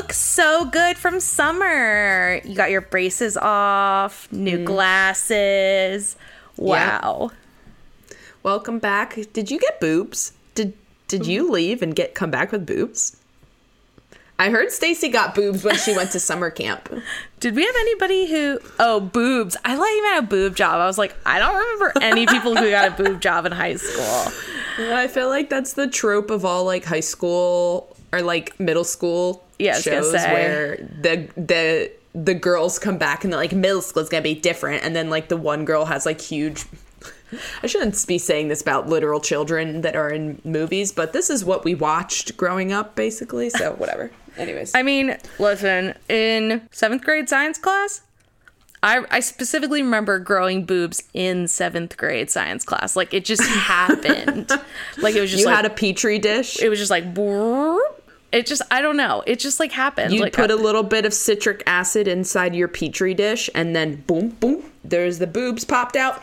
look so good from summer. You got your braces off, new mm. glasses. Wow. Welcome back. Did you get boobs? Did did you mm. leave and get come back with boobs? I heard Stacy got boobs when she went to summer camp. Did we have anybody who oh boobs? I like even had a boob job. I was like, I don't remember any people who got a boob job in high school. I feel like that's the trope of all like high school or like middle school Yeah, I was gonna shows where the the the girls come back and they're like middle school is gonna be different, and then like the one girl has like huge. I shouldn't be saying this about literal children that are in movies, but this is what we watched growing up, basically. So whatever. Anyways, I mean, listen, in seventh grade science class, I, I specifically remember growing boobs in seventh grade science class. Like it just happened. like it was just you like had a petri dish. it was just like. It just I don't know. It just like happened. You like put a little bit of citric acid inside your petri dish, and then boom, boom, there's the boobs popped out.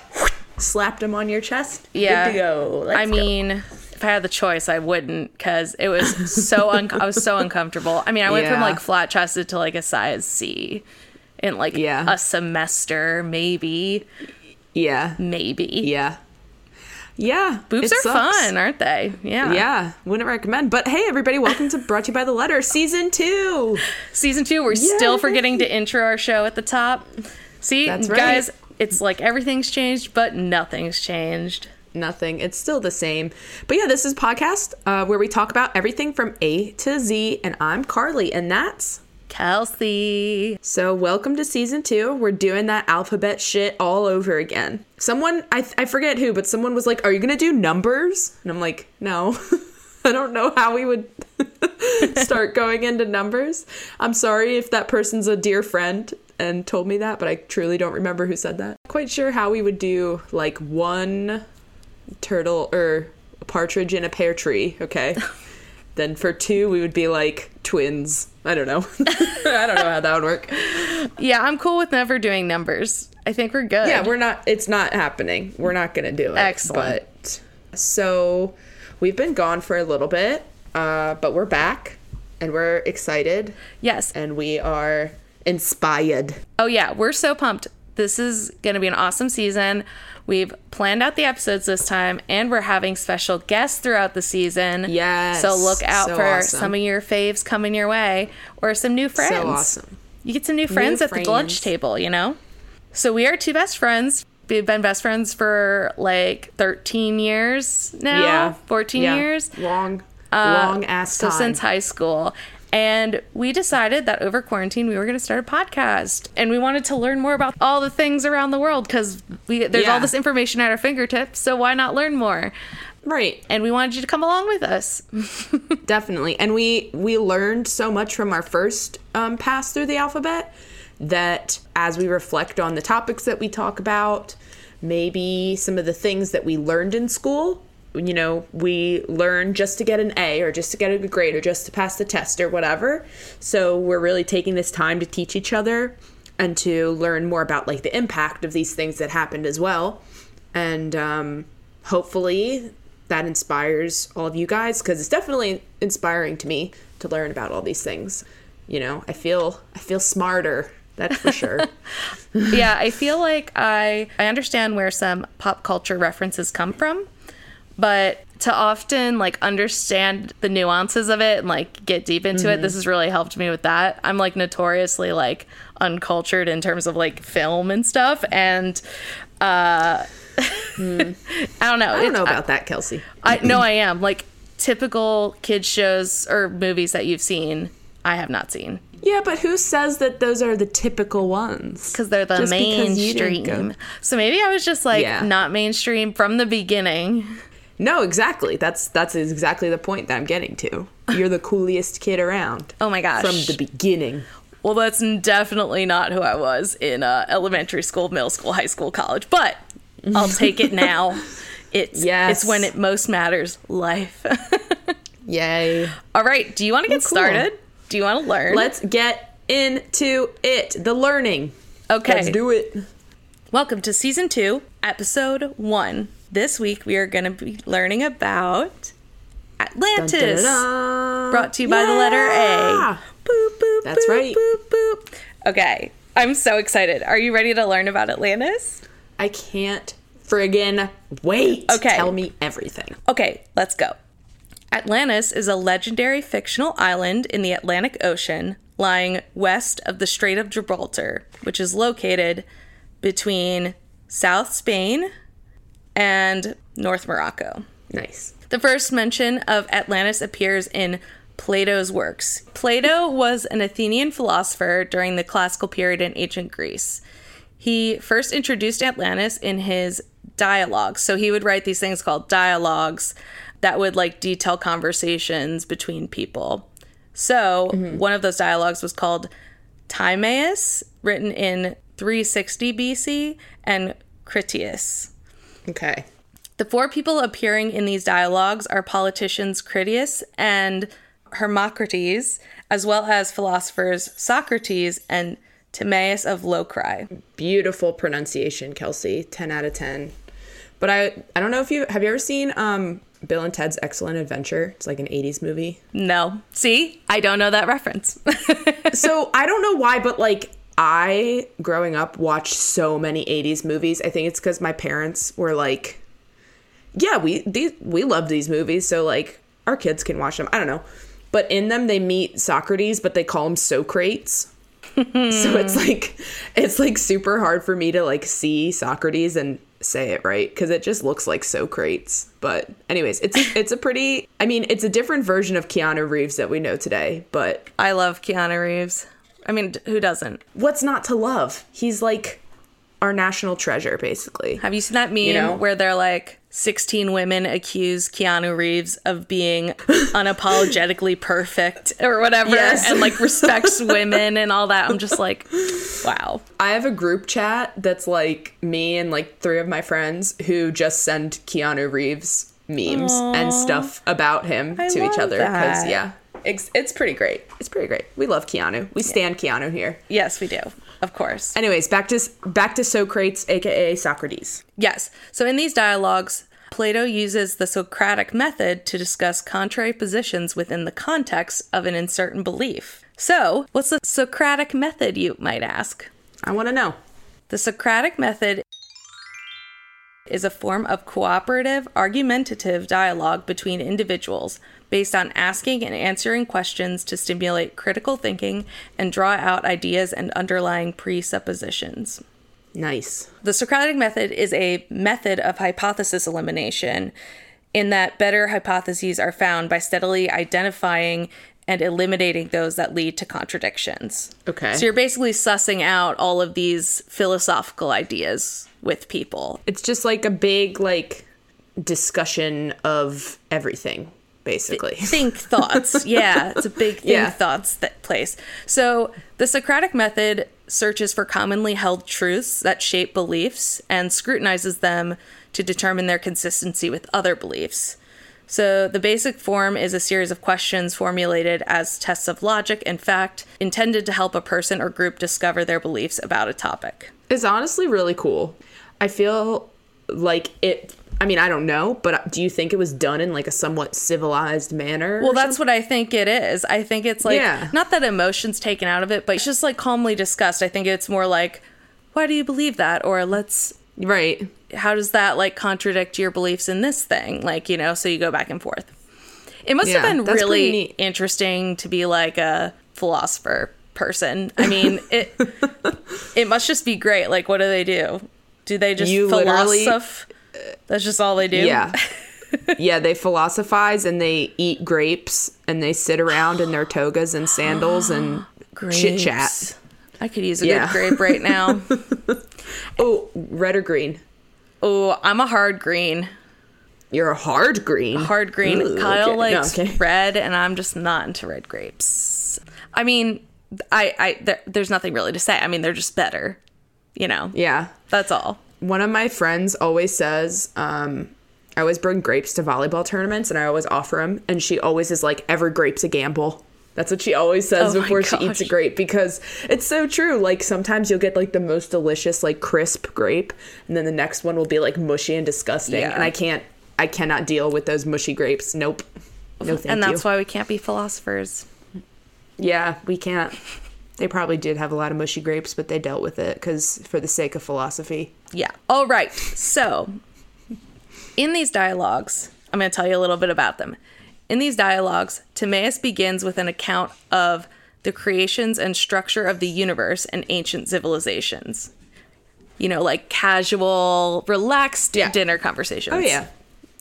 Slapped them on your chest. Yeah. Good to go. Let's I go. mean, if I had the choice, I wouldn't because it was so un- I was so uncomfortable. I mean, I went from like flat chested to like a size C in like Yeah. a semester, maybe, yeah, maybe. yeah, yeah. Boobs are sucks. fun, aren't they? Yeah. Yeah, wouldn't recommend. But hey, everybody, welcome to Brought to You by the Letter, season two. Season two, we're still forgetting to intro our show at the top. See, right. guys, it's like everything's changed, but nothing's changed. Nothing. It's still the same. But yeah, this is a podcast uh, where we talk about everything from A to Z, and I'm Carly, and that's Kelsey. So, welcome to season two. We're doing that alphabet shit all over again. Someone, I, I forget who, but someone was like, Are you going to do numbers? And I'm like, No. I don't know how we would start going into numbers. I'm sorry if that person's a dear friend and told me that, but I truly don't remember who said that. Quite sure how we would do like one turtle or a partridge in a pear tree, okay? then for two, we would be like twins. I don't know. I don't know how that would work. Yeah, I'm cool with never doing numbers. I think we're good. Yeah, we're not. It's not happening. We're not gonna do it. Excellent. But so we've been gone for a little bit, uh, but we're back and we're excited yes. and we are inspired. Oh, yeah, we're so pumped. This is going to be an awesome season. We've planned out the episodes this time, and we're having special guests throughout the season. Yes, So look out so for awesome. some of your faves coming your way or some new friends. So awesome. You get some new friends at the lunch table, you know? So we are two best friends. We've been best friends for like 13 years now. Yeah, 14 Yeah. years. Long, Uh, long ass So since high school. And we decided that over quarantine we were going to start a podcast, and we wanted to learn more about all the things around the world because we there's Yeah. all this information at our fingertips. So why not learn more? right. And we wanted you to come along with us. Definitely. And we we learned so much from our first um, pass through the alphabet that as we reflect on the topics that we talk about, maybe some of the things that we learned in school, you know, we learn just to get an A or just to get a good grade or just to pass the test or whatever. So we're really taking this time to teach each other and to learn more about like the impact of these things that happened as well. And um, hopefully that inspires all of you guys because it's definitely inspiring to me to learn about all these things. You know, I feel I feel smarter. That's for sure. yeah, I feel like I I understand where some pop culture references come from, but to often like understand the nuances of it and like get deep into it, this has really helped me with that. I'm like notoriously like uncultured in terms of like film and stuff and uh I don't know. I don't know about that, Kelsey. I no, I am like typical kids shows or movies that you've seen. I have not seen Yeah, but who says that those are the typical ones? because they're the Just because you didn't mainstream. So maybe I was just like Yeah. not mainstream from the beginning. No, exactly. That's that's exactly the point that I'm getting to. You're the coolest kid around Oh my gosh. from the beginning. well, that's definitely not who I was in uh, elementary school, middle school, high school, college. But I'll take it now. It's Yes. it's when it most matters. Life. Yay. All right. Do you want to get cool. started? Do you want to learn? Let's get into it. The learning. Okay. Let's do it. Welcome to season two, episode one. This week we are going to be learning about Atlantis. Da-da-da. Brought to you by the letter A. Boop, boop, That's boop, right. Boop, boop. Okay, I'm so excited. Are you ready to learn about Atlantis? I can't friggin' wait. Okay. Tell me everything. Okay, let's go. Atlantis is a legendary fictional island in the Atlantic Ocean lying west of the Strait of Gibraltar, which is located between South Spain and North Morocco. Nice. The first mention of Atlantis appears in Plato's works. Plato was an Athenian philosopher during the classical period in ancient Greece. He first introduced Atlantis in his dialogues. So he would write these things called dialogues that would like detail conversations between people. So mm-hmm. one of those dialogues was called Timaeus, written in 360 BC, and Critias. Okay. The four people appearing in these dialogues are politicians Critias and Hermocrates, as well as philosophers Socrates and Timaeus of Locri. Beautiful pronunciation, Kelsey. 10 out of 10. But I I don't know if you have you ever seen um Bill and Ted's Excellent Adventure? It's like an 80s movie. No. See? I don't know that reference. so I don't know why, but like I, growing up, watched so many 80s movies. I think it's because my parents were like, yeah, we these, we love these movies, so like our kids can watch them. I don't know. But in them, they meet Socrates, but they call him Socrates. so it's like it's like super hard for me to like see Socrates and say it right because it just looks like Socrates. But anyways, it's it's a pretty. I mean, it's a different version of Keanu Reeves that we know today. But I love Keanu Reeves. I mean, who doesn't? what's not to love? He's like our national treasure, basically. Have you seen that meme know? where they're like 16 women accuse Keanu Reeves of being unapologetically perfect or whatever Yes. and like respects women and all that? I'm just like, wow. I have a group chat that's like me and like three of my friends who just send Keanu Reeves memes and stuff about him I to each other because yeah, it's it's pretty great. It's pretty great. We love Keanu. We stand Keanu here. Yes, we do. Of course. Anyways, back to back to Socrates, aka Socrates. Yes. So in these dialogues, Plato uses the Socratic method to discuss contrary positions within the context of an uncertain belief. So, what's the Socratic method, you might ask? I want to know. The Socratic method is a form of cooperative, argumentative dialogue between individuals based on asking and answering questions to stimulate critical thinking and draw out ideas and underlying presuppositions. Nice. The Socratic method is a method of hypothesis elimination in that better hypotheses are found by steadily identifying and eliminating those that lead to contradictions. Okay. So you're basically sussing out all of these philosophical ideas with people. It's just like a big like discussion of everything, basically. Think thoughts. yeah, it's a big think Yeah. thoughts that place. So the Socratic method searches for commonly held truths that shape beliefs and scrutinizes them to determine their consistency with other beliefs. So the basic form is a series of questions formulated as tests of logic and fact intended to help a person or group discover their beliefs about a topic. It's honestly really cool. I feel like it. I mean, I don't know, but do you think it was done in like a somewhat civilized manner? Well, that's what I think it is. I think it's like Yeah. not that emotion's taken out of it, but it's just like calmly discussed. I think it's more like, why do you believe that? Or let's right. How does that like contradict your beliefs in this thing? Like, you know, so you go back and forth. It must Yeah, have been really interesting to be like a philosopher person. I mean, it it must just be great. Like what do they do? Do they just You philosoph? Uh, that's just all they do. Yeah. yeah, they philosophize and they eat grapes and they sit around in their togas and sandals and chit chat. I could use a Yeah. good grape right now. Oh, red or green? Oh, I'm a hard green. You're a hard green. Hard green. Ooh, Kyle okay. No, likes okay. red, and I'm just not into red grapes. I mean, I, I, there, there's nothing really to say. I mean, they're just better. You know, Yeah. that's all. One of my friends always says, um, I always bring grapes to volleyball tournaments and I always offer them. And she always is like, every grape's a gamble. That's what she always says Oh before she eats a grape because it's so true. Like sometimes you'll get like the most delicious, like crisp grape, and then the next one will be like mushy and disgusting. Yeah. And I can't, I cannot deal with those mushy grapes. Nope. No, thank and that's you. why we can't be philosophers. Yeah, we can't. They probably did have a lot of mushy grapes, but they dealt with it because for the sake of philosophy. Yeah. All right. So, in these dialogues, I'm going to tell you a little bit about them. In these dialogues, Timaeus begins with an account of the creations and structure of the universe and ancient civilizations. You know, like casual, relaxed Yeah. dinner conversations. Oh yeah.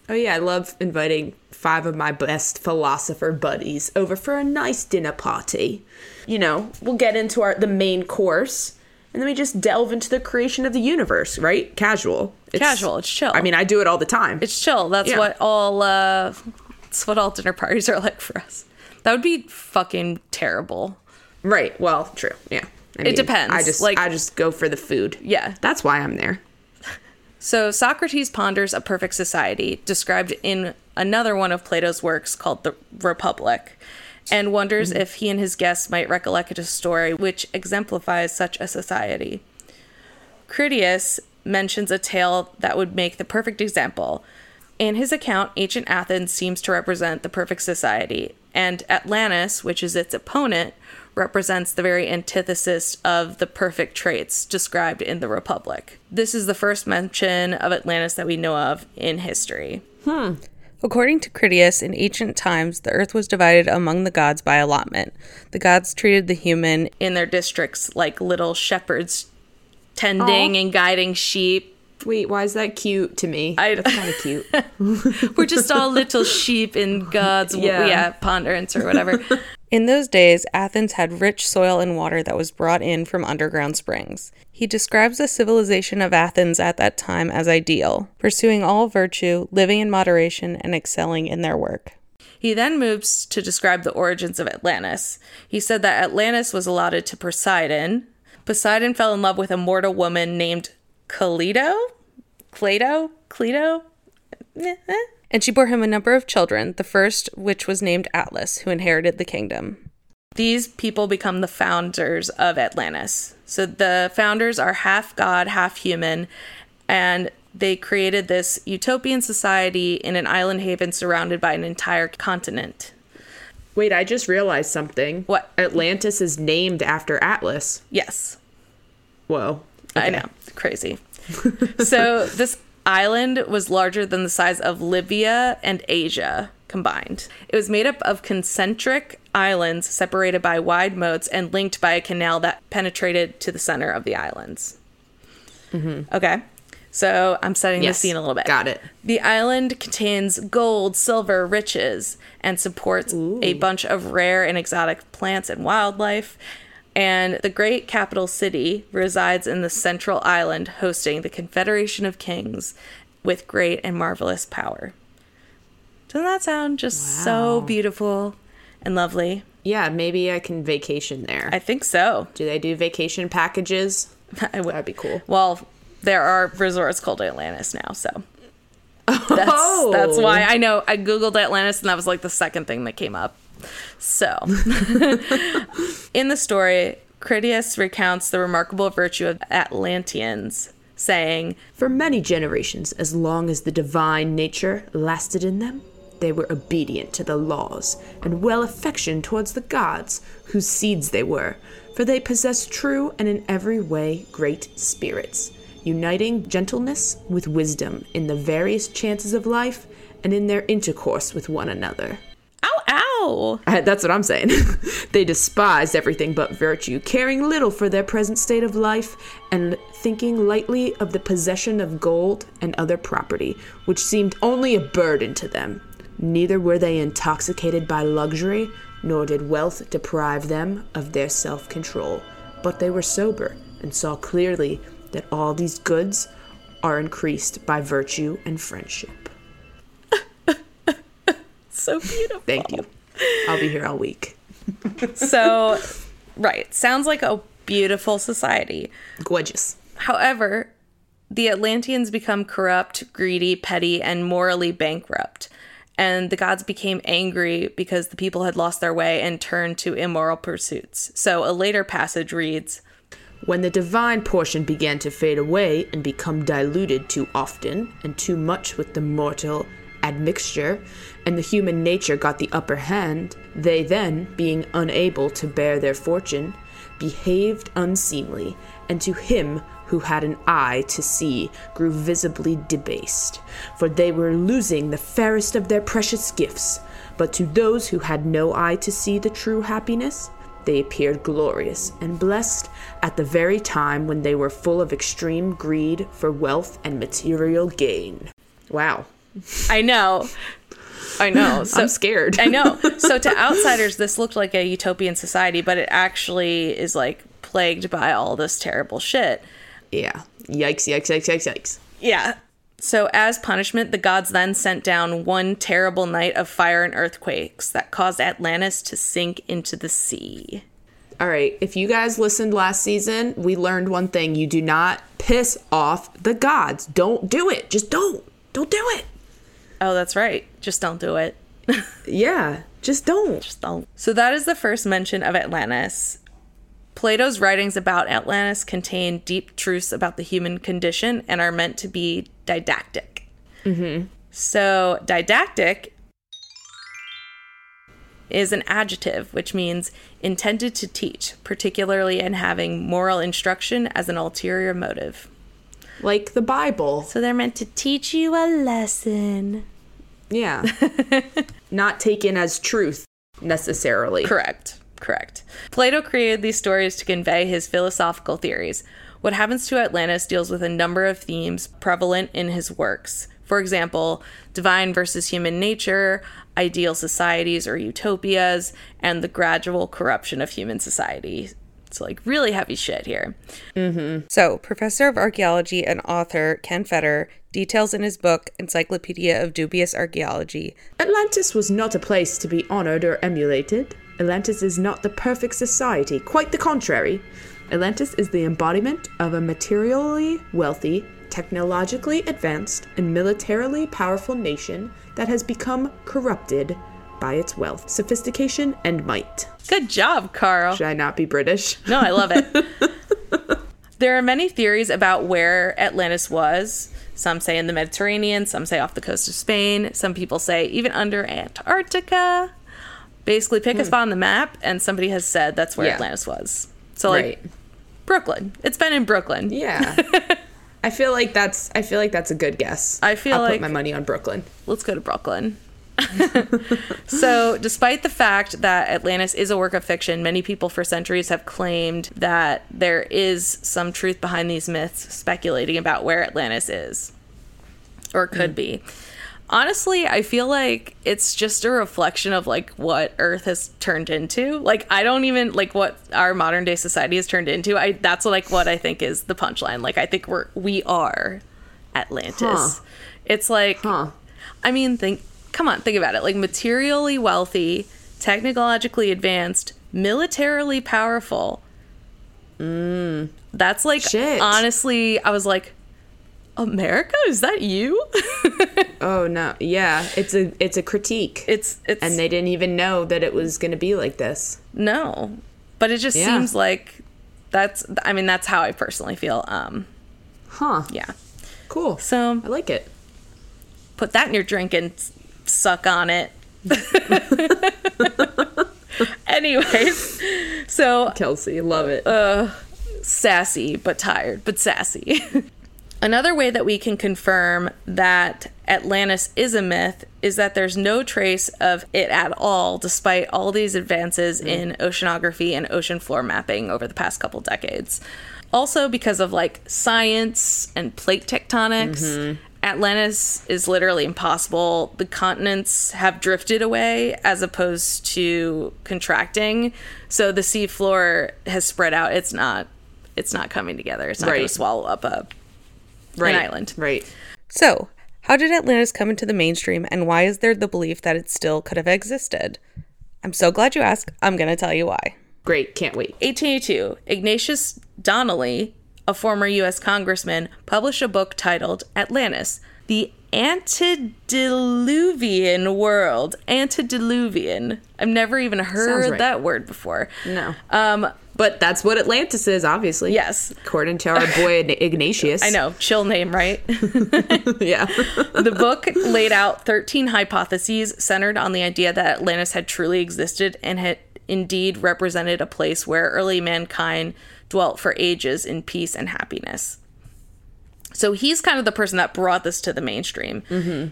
Oh yeah, I love inviting five of my best philosopher buddies over for a nice dinner party. You know, we'll get into our the main course and then we just delve into the creation of the universe, right? Casual. It's, Casual, it's chill. I mean, I do it all the time. It's chill. That's Yeah. what all uh that's what all dinner parties are like for us. That would be fucking terrible. right. Well, true. Yeah. I It depends, I just like- I just go for the food. Yeah. That's why I'm there. So Socrates ponders a perfect society, described in another one of Plato's works called The Republic, and wonders mm-hmm. if he and his guests might recollect a story which exemplifies such a society. Critias mentions a tale that would make the perfect example. In his account, ancient Athens seems to represent the perfect society, and Atlantis, which is its opponent, represents the very antithesis of the perfect traits described in the Republic. This is the first mention of Atlantis that we know of in history. Hmm. According to Critias, in ancient times, the earth was divided among the gods by allotment. The gods treated the human in their districts like little shepherds tending Aw. and guiding sheep. Wait, why is that cute to me? I- That's kind of cute. We're just all little sheep in God's yeah. Yeah. ponderance or whatever. In those days, Athens had rich soil and water that was brought in from underground springs. He describes the civilization of Athens at that time as ideal, pursuing all virtue, living in moderation, and excelling in their work. He then moves to describe the origins of Atlantis. He said that Atlantis was allotted to Poseidon. Poseidon fell in love with a mortal woman named Cleito? Cleito? Eh, eh. And she bore him a number of children, the first which was named Atlas, who inherited the kingdom. These people become the founders of Atlantis. So the founders are half god, half human, and they created this utopian society in an island haven surrounded by an entire continent. Wait, I just realized something. What? Atlantis is named after Atlas. Yes, Whoa. I Okay. know. Crazy. so this island was larger than the size of Libya and Asia combined. It was made up of concentric islands separated by wide moats and linked by a canal that penetrated to the center of the islands. Mm-hmm. Okay. So I'm setting Yes, the scene a little bit. got it. The island contains gold, silver, riches, and supports a bunch of rare and exotic plants and wildlife. And the great capital city resides in the central island, hosting the Confederation of Kings with great and marvelous power. Doesn't that sound just so beautiful and lovely? Yeah, maybe I can vacation there. I think so. do they do vacation packages? I would. That'd be cool. Well, there are resorts called Atlantis now, so that's Oh. that's why I know I googled Atlantis and that was like the second thing that came up. So, in the story, Critias recounts the remarkable virtue of Atlanteans, saying, For many generations, as long as the divine nature lasted in them, they were obedient to the laws and well affectioned towards the gods, whose seeds they were, for they possessed true and in every way great spirits, uniting gentleness with wisdom in the various chances of life and in their intercourse with one another. I- That's what I'm saying. they despised everything but virtue, caring little for their present state of life, and thinking lightly of the possession of gold and other property, which seemed only a burden to them. Neither were they intoxicated by luxury, nor did wealth deprive them of their self control, but they were sober and saw clearly that all these goods are increased by virtue and friendship. So beautiful. Thank you. I'll be here all week. So, right, sounds like a beautiful society. Gorgeous. However, the Atlanteans become corrupt, greedy, petty, and morally bankrupt. And the gods became angry because the people had lost their way and turned to immoral pursuits. So a later passage reads When the divine portion began to fade away and become diluted too often and too much with the mortal admixture, and the human nature got the upper hand, they then, being unable to bear their fortune, behaved unseemly, and to him who had an eye to see grew visibly debased, for they were losing the fairest of their precious gifts. But to those who had no eye to see the true happiness, they appeared glorious and blessed at the very time when they were full of extreme greed for wealth and material gain. Wow. I know. I know. So I'm scared. I know. So to outsiders, this looked like a utopian society, but it actually is like plagued by all this terrible shit. Yeah. Yikes, yikes, yikes, yikes, yikes. Yeah. So, as punishment, the gods then sent down one terrible night of fire and earthquakes that caused Atlantis to sink into the sea. All right, if you guys listened last season, we learned one thing. You do not piss off the gods. Don't do it. Just don't. Don't do it. Oh, that's right. Just don't do it. Yeah, just don't. Just don't. So, that is the first mention of Atlantis. Plato's writings about Atlantis contain deep truths about the human condition and are meant to be didactic. Mm-hmm. So, didactic is an adjective, which means intended to teach, particularly in having moral instruction as an ulterior motive. Like the Bible. So, they're meant to teach you a lesson. Yeah. not taken as truth necessarily. Correct. Correct. Plato created these stories to convey his philosophical theories. What happens to Atlantis deals with a number of themes prevalent in his works. For example, divine versus human nature, ideal societies or utopias, and the gradual corruption of human society. It's like really heavy shit here. Mm-hmm. So, professor of archaeology and author Ken Feder details in his book Encyclopedia of Dubious Archaeology Atlantis was not a place to be honored or emulated. Atlantis is not the perfect society, quite the contrary. Atlantis is the embodiment of a materially wealthy, technologically advanced, and militarily powerful nation that has become corrupted by its wealth, sophistication, and might. Good job, Carl. Should I not be British? No, I love it. there are many theories about where Atlantis was. Some say in the Mediterranean, some say off the coast of Spain, some people say even under Antarctica. Basically, pick a spot on the map, and somebody has said that's where Hmm. Yeah. Atlantis was. So, like, Right. Brooklyn. It's been in Brooklyn. Yeah. I feel like that's I feel like that's a good guess. I feel I'll like- put my money on Brooklyn. let's go to Brooklyn. so, despite the fact that Atlantis is a work of fiction, many people for centuries have claimed that there is some truth behind these myths, speculating about where Atlantis is or could mm. be. Honestly, I feel like it's just a reflection of like what Earth has turned into. Like I don't even like what our modern day society has turned into. I that's like what I think is the punchline. Like I think we're we are Atlantis. Huh. It's like Huh. I mean, think. Come on, think about it. Like materially wealthy, technologically advanced, militarily powerful. Mm. That's like Shit. honestly, I was like, America, is that you? Oh no. Yeah, it's a it's a critique. it's it's and they didn't even know that it was going to be like this. no, but it just Yeah. seems like that's. I mean, that's how I personally feel. Um, Huh. yeah. Cool. So I like it. put that in your drink and suck on it. Anyways, so Kelsey, love it. Uh, sassy but tired but sassy. Another way that we can confirm that Atlantis is a myth is that there's no trace of it at all, despite all these advances mm. in oceanography and ocean floor mapping over the past couple decades. Also, because of like science and plate tectonics, mm-hmm. Atlantis is literally impossible. The continents have drifted away as opposed to contracting. So the sea floor has spread out. It's not it's not coming together. It's not going Right. to swallow up a right. island. Right. So, how did Atlantis come into the mainstream and why is there the belief that it still could have existed? I'm so glad you asked. I'm going to tell you why. Great. Can't wait. 1882, Ignatius Donnelly, a former U.S. congressman, published a book titled Atlantis, the Antediluvian World. Antediluvian. I've never even heard right. that word before. No. Um, But that's what Atlantis is, obviously. Yes. According to our boy Ignatius. I know, chill name, right? yeah. the book laid out 13 hypotheses centered on the idea that Atlantis had truly existed and had indeed represented a place where early mankind dwelt for ages in peace and happiness. So he's kind of the person that brought this to the mainstream.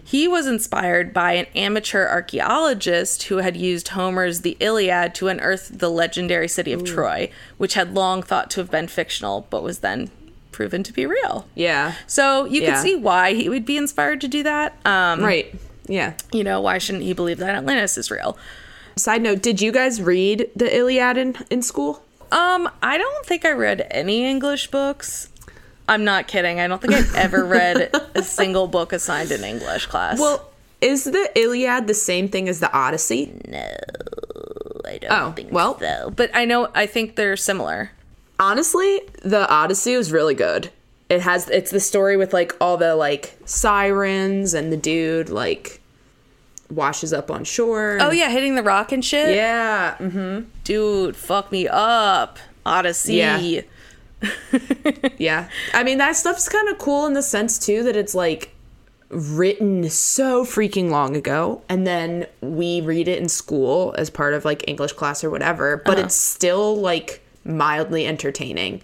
He was inspired by an amateur archaeologist who had used Homer's The Iliad to unearth the legendary city of Troy, which had long thought to have been fictional, but was then proven to be real. Yeah. So you Yeah. can see why he would be inspired to do that. Um, Right. Yeah. You know, why shouldn't he believe that Atlantis is real? Side note, did you guys read the Iliad in, in school? Um, I don't think I read any English books. I'm not kidding. I don't think I've ever read a single book assigned in English class. Well, is the Iliad the same thing as the Odyssey? No, I don't oh, well. so. But I know I think they're similar. Honestly, the Odyssey was really good. It has it's the story with like all the like sirens and the dude like washes up on shore. Oh yeah, hitting the rock and shit. yeah. mhm. Dude, fuck me up. Odyssey. Yeah. Yeah. I mean, that stuff's kind of cool in the sense too that it's like written so freaking long ago and then we read it in school as part of like English class or whatever, but Uh-huh. it's still like mildly entertaining.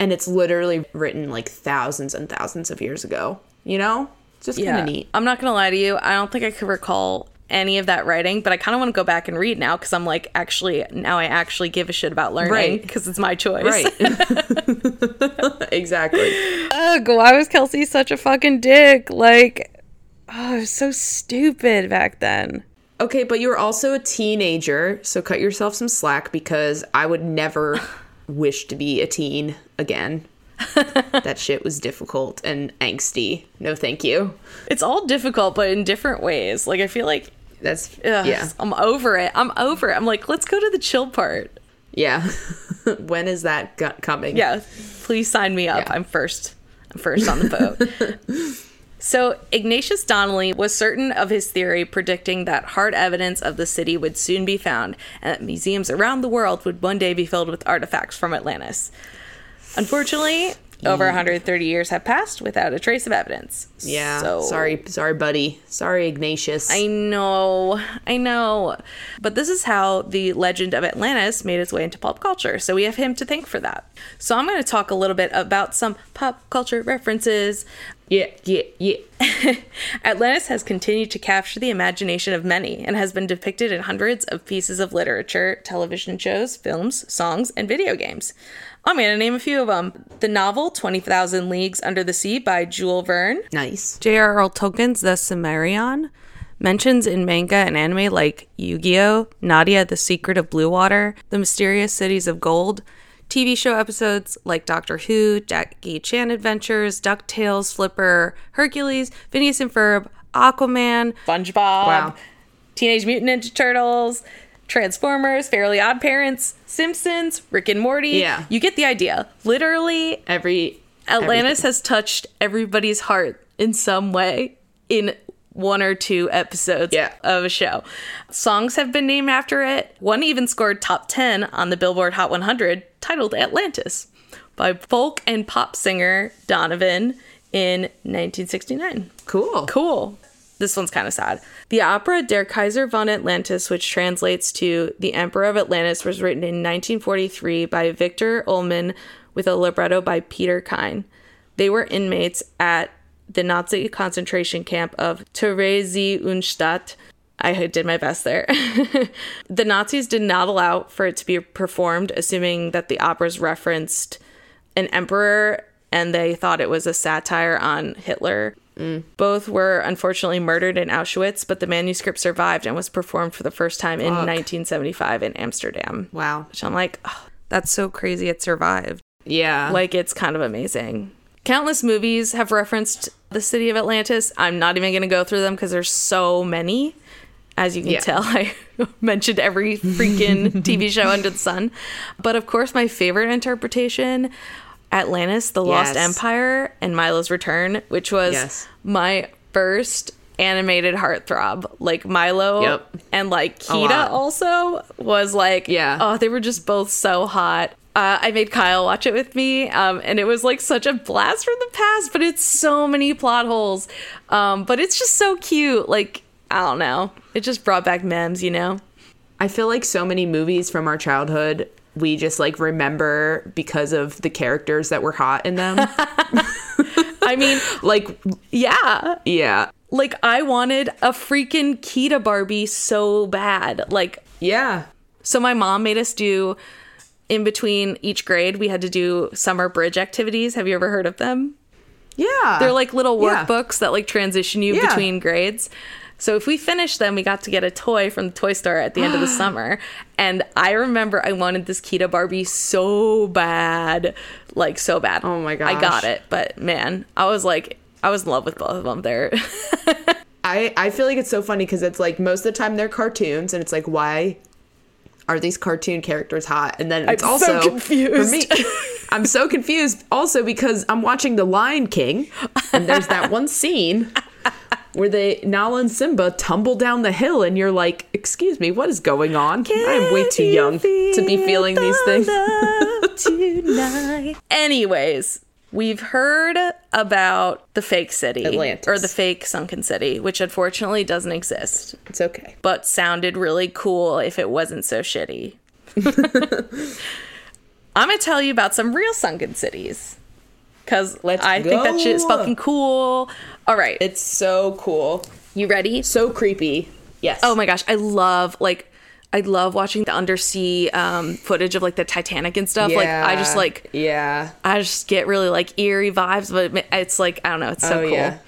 And it's literally written like thousands and thousands of years ago. You know? Just kind Yeah. of neat. I'm not gonna lie to you. I don't think I could recall any of that writing, but I kind of want to go back and read now because I'm like, actually, now I actually give a shit about learning Right. because it's my choice. Right. exactly. Ugh, why was Kelsey such a fucking dick? Like, oh, it was so stupid back then. Okay, but you were also a teenager, so cut yourself some slack because I would never wish to be a teen again. that shit was difficult and angsty. No, thank you. It's all difficult, but in different ways. Like, I feel like, That's ugh, yeah, I'm over it. I'm over it. I'm like, let's go to the chill part. yeah. when is that go- coming? Yeah, please sign me up. Yeah. I'm first. I'm first on the boat. so, Ignatius Donnelly was certain of his theory, predicting that hard evidence of the city would soon be found and that museums around the world would one day be filled with artifacts from Atlantis. Unfortunately, over mm. 130 years have passed without a trace of evidence. yeah. So, Sorry, sorry, buddy. Sorry, Ignatius. I know, I know. But this is how the legend of Atlantis made its way into pop culture. So we have him to thank for that. So I'm going to talk a little bit about some pop culture references. yeah, yeah, yeah. Atlantis has continued to capture the imagination of many and has been depicted in hundreds of pieces of literature, television shows, films, songs, and video games. I'm going to name a few of them. The novel 20,000 Leagues Under the Sea by Jules Verne. Nice. J.R.R. Tolkien's The Cimmerian mentions in manga and anime like Yu-Gi-Oh, Nadia: The Secret of Blue Water, The Mysterious Cities of Gold, TV show episodes like Doctor Who, Jackie Chan Adventures, DuckTales, Flipper, Hercules, Phineas and Ferb, Aquaman, SpongeBob, Wow. Teenage Mutant Ninja Turtles, Transformers, Fairly Odd Parents, Simpsons, Rick and Morty. Yeah. You get the idea. Literally Every Atlantis has touched everybody's heart in some way in one or two episodes Yeah. of a show. Songs have been named after it. One even scored top 10 on the Billboard Hot 100 titled Atlantis by folk and pop singer Donovan in 1969. cool. Cool. This one's kind of sad. The opera Der Kaiser von Atlantis, which translates to The Emperor of Atlantis, was written in 1943 by Viktor Ullmann with a libretto by Peter Kien. They were inmates at the Nazi concentration camp of Theresienstadt. I did my best there. the Nazis did not allow for it to be performed, assuming that the operas referenced an emperor and they thought it was a satire on Hitler. Both were unfortunately murdered in Auschwitz, but the manuscript survived and was performed for the first time in 1975 in Amsterdam. Wow. Which I'm like, "Oh, that's so crazy it survived. Yeah. Like, it's kind of amazing. Countless movies have referenced the city of Atlantis. I'm not even going to go through them because there's so many. As you can Yeah. tell, I mentioned every freaking TV show under the sun. But of course, my favorite interpretation Atlantis, the Lost Yes. Empire, and Milo's Return, which was Yes. my first animated heartthrob. Like Milo Yep. and like. Kida also was like, Yeah. oh, they were just both so hot. Uh, I made Kyle watch it with me, um, and it was like such a blast from the past, but it's so many plot holes. Um, but it's just so cute. Like, I don't know. It just brought back memes, you know? I feel like so many movies from our childhood we just like remember because of the characters that were hot in them. I mean, like yeah. yeah. Like, I wanted a freaking Kida Barbie so bad. Like, Yeah. So my mom made us do in between each grade, we had to do summer bridge activities. Have you ever heard of them? Yeah. They're like little Yeah. workbooks that like transition you Yeah. between grades. So if we finished them, we got to get a toy from the toy store at the end of the summer. And I remember I wanted this Kida Barbie so bad, like so bad. Oh my god. I got it, but man, I was like, I was in love with both of them there. I, I feel like it's so funny because it's like most of the time they're cartoons and it's like why are these cartoon characters hot and then it's I'm also so confused. for me I'm so confused also because I'm watching The Lion King and there's that one scene where they Nala and Simba tumble down the hill and you're like excuse me what is going on I'm way too young to be feeling these things. Anyways, we've heard about the fake city Atlantis. or the fake sunken city, which unfortunately doesn't exist, it's okay but sounded really cool if it wasn't so shitty. I'm gonna tell you about some real sunken cities because Let's I think that shit is fucking cool. All right, it's so cool you ready? so creepy yes Oh my gosh, I love like I love watching the undersea um, footage of like the Titanic and stuff. Like I just like yeah I just get really like eerie vibes, but it's like I don't know, it's so Oh, cool. yeah.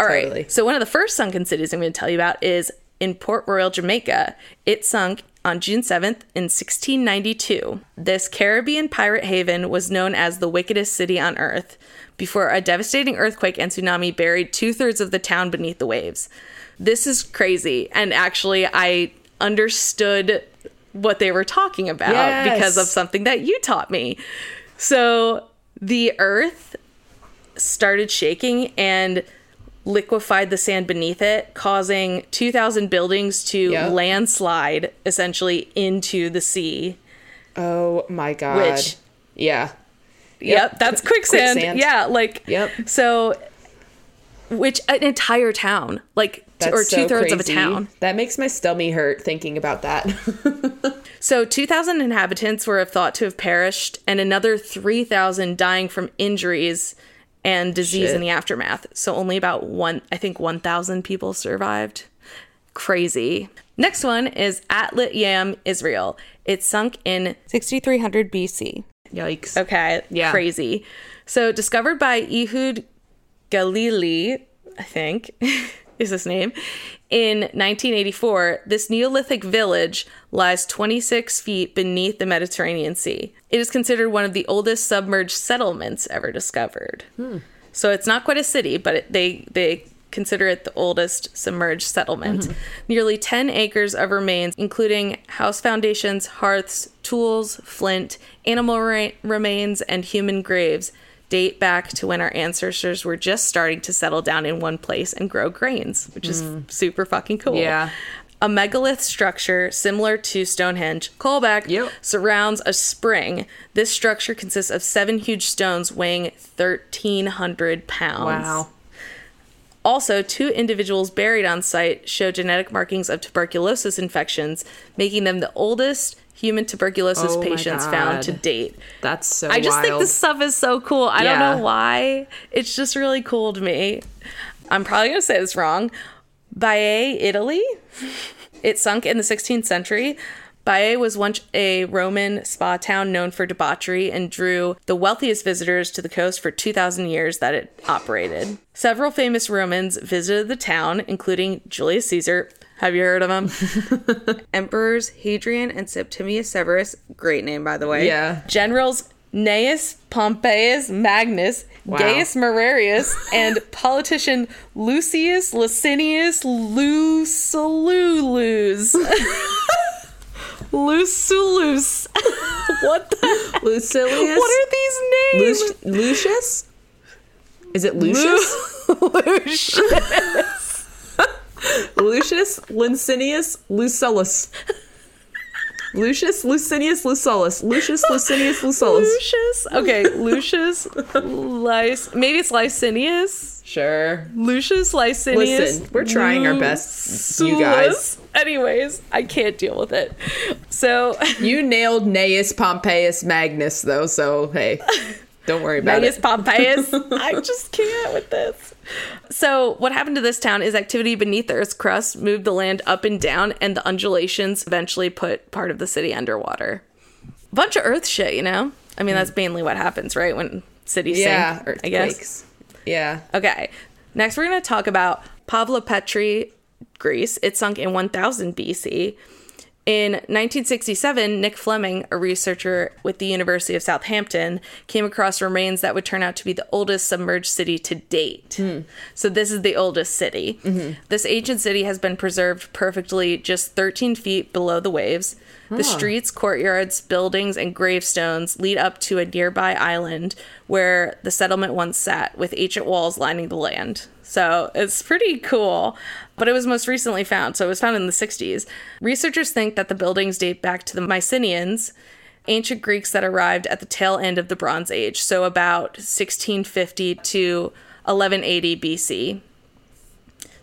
All right, Totally. so one of the first sunken cities I'm going to tell you about is in Port Royal, Jamaica. It sunk on June 7th in 1692. This Caribbean pirate haven was known as the wickedest city on earth before a devastating earthquake and tsunami buried two thirds of the town beneath the waves. This is crazy, and actually, I understood what they were talking about Yes. because of something that you taught me. So the earth started shaking and liquefied the sand beneath it, causing 2,000 buildings to Yep. landslide essentially into the sea. oh my god Which- yeah Yep, that's quicksand. Quicksand. Yeah, like Yep. So, which an entire town, like That's or so two thirds of a town. That makes my stomach hurt thinking about that. So 2,000 inhabitants were thought to have perished, and another 3,000 dying from injuries and disease Shit. in the aftermath. So only about one, I think 1,000 people survived. Crazy. Next one is Atlit Yam, Israel. It sunk in 6300 BC. Yikes. Okay, Yeah. crazy. So discovered by Ehud Galili, I think is his name, in 1984, this Neolithic village lies 26 feet beneath the Mediterranean Sea. It is considered one of the oldest submerged settlements ever discovered. Hmm. So it's not quite a city, but it, they they consider it the oldest submerged settlement. Mm-hmm. Nearly 10 acres of remains, including house foundations, hearths, tools, flint, animal re- remains, and human graves, date back to when our ancestors were just starting to settle down in one place and grow grains, which is mm. super fucking cool. Yeah. A megalith structure similar to Stonehenge, callback, Yep. surrounds a spring. This structure consists of seven huge stones weighing 1,300 pounds. Wow. Also, two individuals buried on site show genetic markings of tuberculosis infections, making them the oldest human tuberculosis Oh patients found to date. That's so I just wild. think this stuff is so cool. I don't know why. It's just really cool to me. I'm probably going to say this wrong. Baiae, Italy. It sunk in the 16th century. Baiae was once a Roman spa town known for debauchery and drew the wealthiest visitors to the coast for 2,000 years that it operated. Several famous Romans visited the town, including Julius Caesar. Have you heard of them? Emperors Hadrian and Septimius Severus, great name by the way. Yeah. Generals Gnaeus Pompeius Magnus, Wow. Gaius Mararius, and politician Lucius Licinius Lucullus. Lucullus. what the? Lucilius? What are these names? Luc- Lucius? Is it Lucius? Lucius. Lucius Licinius Lucullus. Lucius Licinius Lucullus. Lucius Licinius Lucullus. Lucius. Okay, Lucius Lic. Maybe it's Licinius. Sure. Lucius Licinius. Listen, we're trying our best, you guys. Anyways, I can't deal with it. So, You nailed Gnaeus Pompeius Magnus, though, so hey, don't worry about Magnus it. Pompeius. I just can't with this. So, what happened to this town is activity beneath the Earth's crust moved the land up and down, and the undulations eventually put part of the city underwater. Bunch of Earth shit, you know. I mean, that's mainly what happens, right? When cities Yeah, sink. I guess. Yeah. Okay. Next, we're going to talk about Pavlopetri, Greece. It sunk in 1000 BC. In 1967, Nick Fleming, a researcher with the University of Southampton, came across remains that would turn out to be the oldest submerged city to date. Hmm. So, this is the oldest city. Mm-hmm. This ancient city has been preserved perfectly just 13 feet below the waves. The streets, courtyards, buildings, and gravestones lead up to a nearby island where the settlement once sat, with ancient walls lining the land. So it's pretty cool. But it was most recently found, so it was found in the 60s. Researchers think that the buildings date back to the Mycenaeans, ancient Greeks that arrived at the tail end of the Bronze Age, so about 1650 to 1180 BC.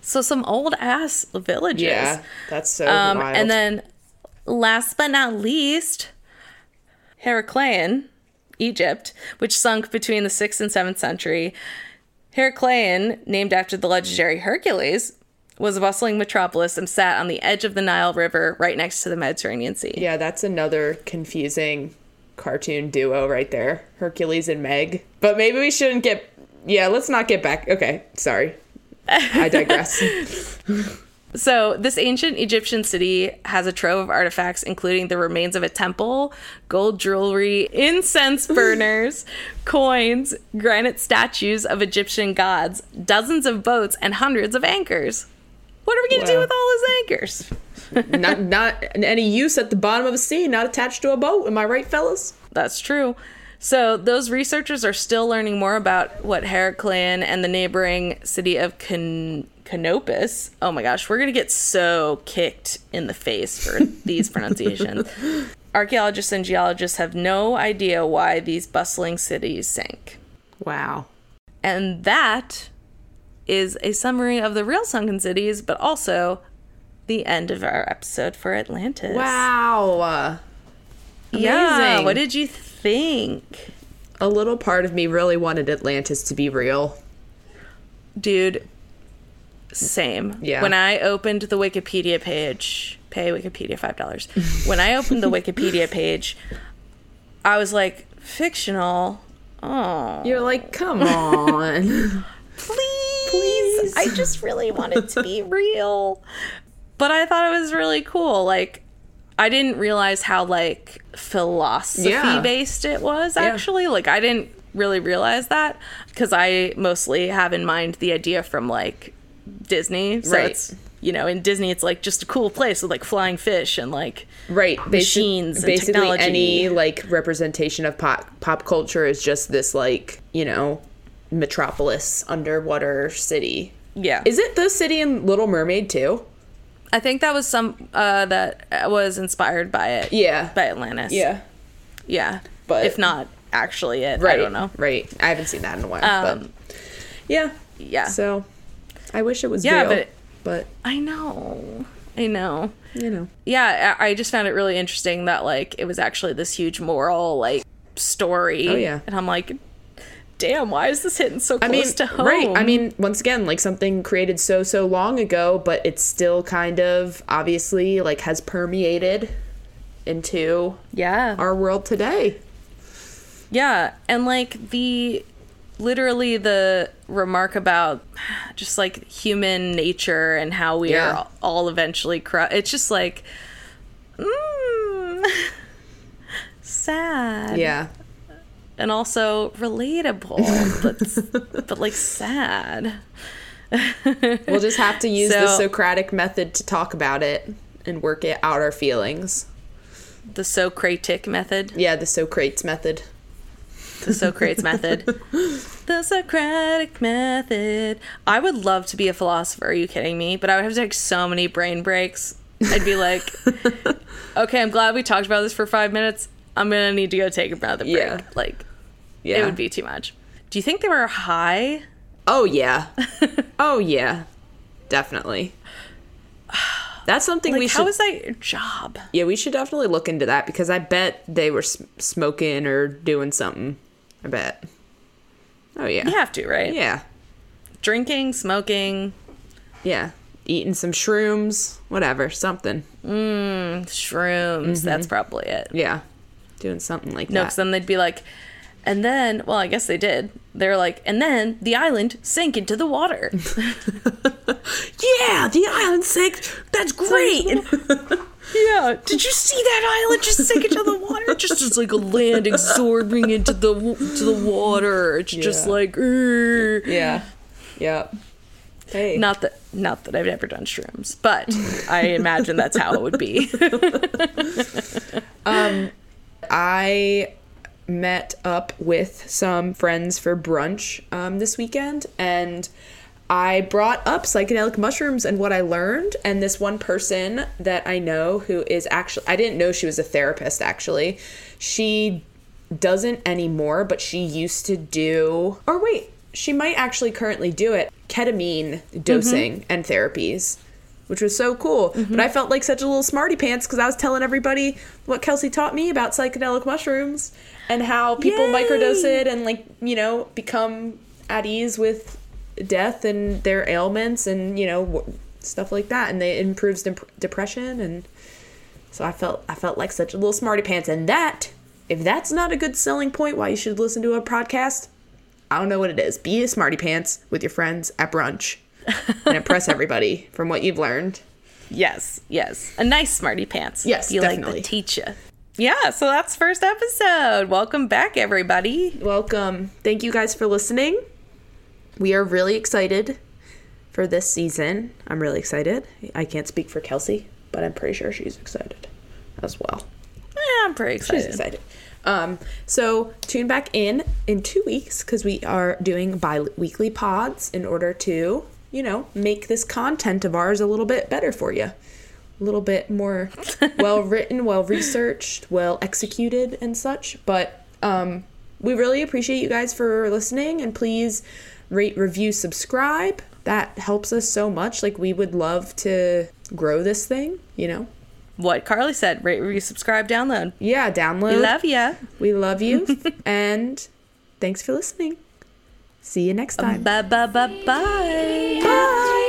So some old ass villages. Yeah. That's so Um, wild. and then, last but not least, Heracleion, Egypt, which sunk between the 6th and 7th century. Heracleion, named after the legendary Hercules, was a bustling metropolis and sat on the edge of the Nile River right next to the Mediterranean Sea. yeah, that's another confusing cartoon duo right there Hercules and Meg. But maybe we shouldn't get. Yeah, let's not get back. Okay, sorry. I digress. So, this ancient Egyptian city has a trove of artifacts, including the remains of a temple, gold jewelry, incense burners, coins, granite statues of Egyptian gods, dozens of boats, and hundreds of anchors. What are we going to do with all those anchors? not not any use at the bottom of a sea, not attached to a boat. Am I right, fellas? That's true. So, those researchers are still learning more about what Heracleion and the neighboring city of Can- Canopus. Oh my gosh, we're going to get so kicked in the face for these pronunciations. Archaeologists and geologists have no idea why these bustling cities sank. Wow. And that is a summary of the real sunken cities, but also the end of our episode for Atlantis. Wow. Uh, Yeah, what did you think? a little part of me really wanted Atlantis to be real. Dude, same. Yeah. When I opened the Wikipedia page, pay Wikipedia $5. when I opened the Wikipedia page, I was like, fictional? Oh. You're like, come on. please. Please. I just really want it to be real. But I thought it was really cool. Like, I didn't realize how like philosophy Yeah. based it was actually. Like, I didn't really realize that because I mostly have in mind the idea from like Disney. So Right. it's you know, in Disney, it's like just a cool place with like flying fish and like right. Machines and basically, technology. any like representation of pop pop culture is just this like you know metropolis underwater city. yeah. Is it the city in Little Mermaid too? I think that was some uh, that was inspired by it. Yeah. by Atlantis. Yeah. yeah. But- if not actually it, Right. I don't know. Right. I haven't seen that in a while. Um, but yeah. Yeah. So I wish it was Yeah, real. but- but I know. I know. you know. Yeah, I I just found it really interesting that like it was actually this huge moral like story. Oh, yeah. And I'm like, damn, why is this hitting so close I mean, to home? right. I mean, once again, like something created so so long ago, but it's still kind of obviously like has permeated into yeah. our world today. Yeah, and like the literally the remark about just like human nature and how we Yeah. are all eventually corrupt. It's just like mm, sad. Yeah. And also relatable, but but like sad. We'll just have to use the Socratic method to talk about it and work it out our feelings. The Socratic method. Yeah, the Socrates method. The Socrates method. The Socratic method. I would love to be a philosopher. Are you kidding me? But I would have to take so many brain breaks. I'd be like, okay, I'm glad we talked about this for five minutes. I'm gonna need to go take another break. Yeah. Like, Yeah. it would be too much. Do you think they were high? Oh yeah. oh yeah. Definitely. That's something Like, we how should. is that your job? yeah, we should definitely look into that because I bet they were smoking or doing something. I bet. Oh yeah. You have to, right? Yeah. Drinking, smoking, Yeah. Eating some shrooms, whatever, something. Mmm, shrooms. That's mm-hmm. probably it. Yeah. Doing something like No, that. No, because then they'd be like, and then, well, I guess they did. They're like, and then the island sank into the water. yeah, the island sank. That's great. yeah. Did you see that island just sink into the water? Just as like a land absorbing into the to the water. It's just like, "Urgh." yeah. Yep. Hey. not that, not that I've never done shrooms, but I imagine that's how it would be. Um, I met up with some friends for brunch um, this weekend and I brought up psychedelic mushrooms and what I learned. And this one person that I know who is actually, I didn't know she was a therapist actually. She doesn't anymore, but she used to do, or wait, she might actually currently do it ketamine dosing and therapies which was so cool. But mm-hmm. I felt like such a little smarty pants because I was telling everybody what Kelsey taught me about psychedelic mushrooms and how people Yay! microdose it and like you know become at ease with death and their ailments and you know w- stuff like that, and they it improves dep- depression and so I felt I felt like such a little smarty pants, and that if that's not a good selling point why you should listen to a podcast, I don't know what it is. Be a smarty pants with your friends at brunch and impress everybody from what you've learned. yes, yes. A nice smarty pants. Yes, You like definitely. the teacher. Yeah, so that's first episode. Welcome back, everybody. Welcome. Thank you guys for listening. We are really excited for this season. I'm really excited. I can't speak for Kelsey, but I'm pretty sure she's excited as well. Yeah, I'm pretty excited. She's excited. excited. Um, so tune back in in two weeks because we are doing bi-weekly pods in order to, you know, make this content of ours a little bit better for you. A little bit more well written, well researched, well executed, and such. But um, we really appreciate you guys for listening, and please rate, review, subscribe. That helps us so much. Like we would love to grow this thing, you know. What Carly said, rate, review, subscribe, download. Yeah, download. We love you. We love you. and thanks for listening. See you next time. Bye bye bye bye. Bye.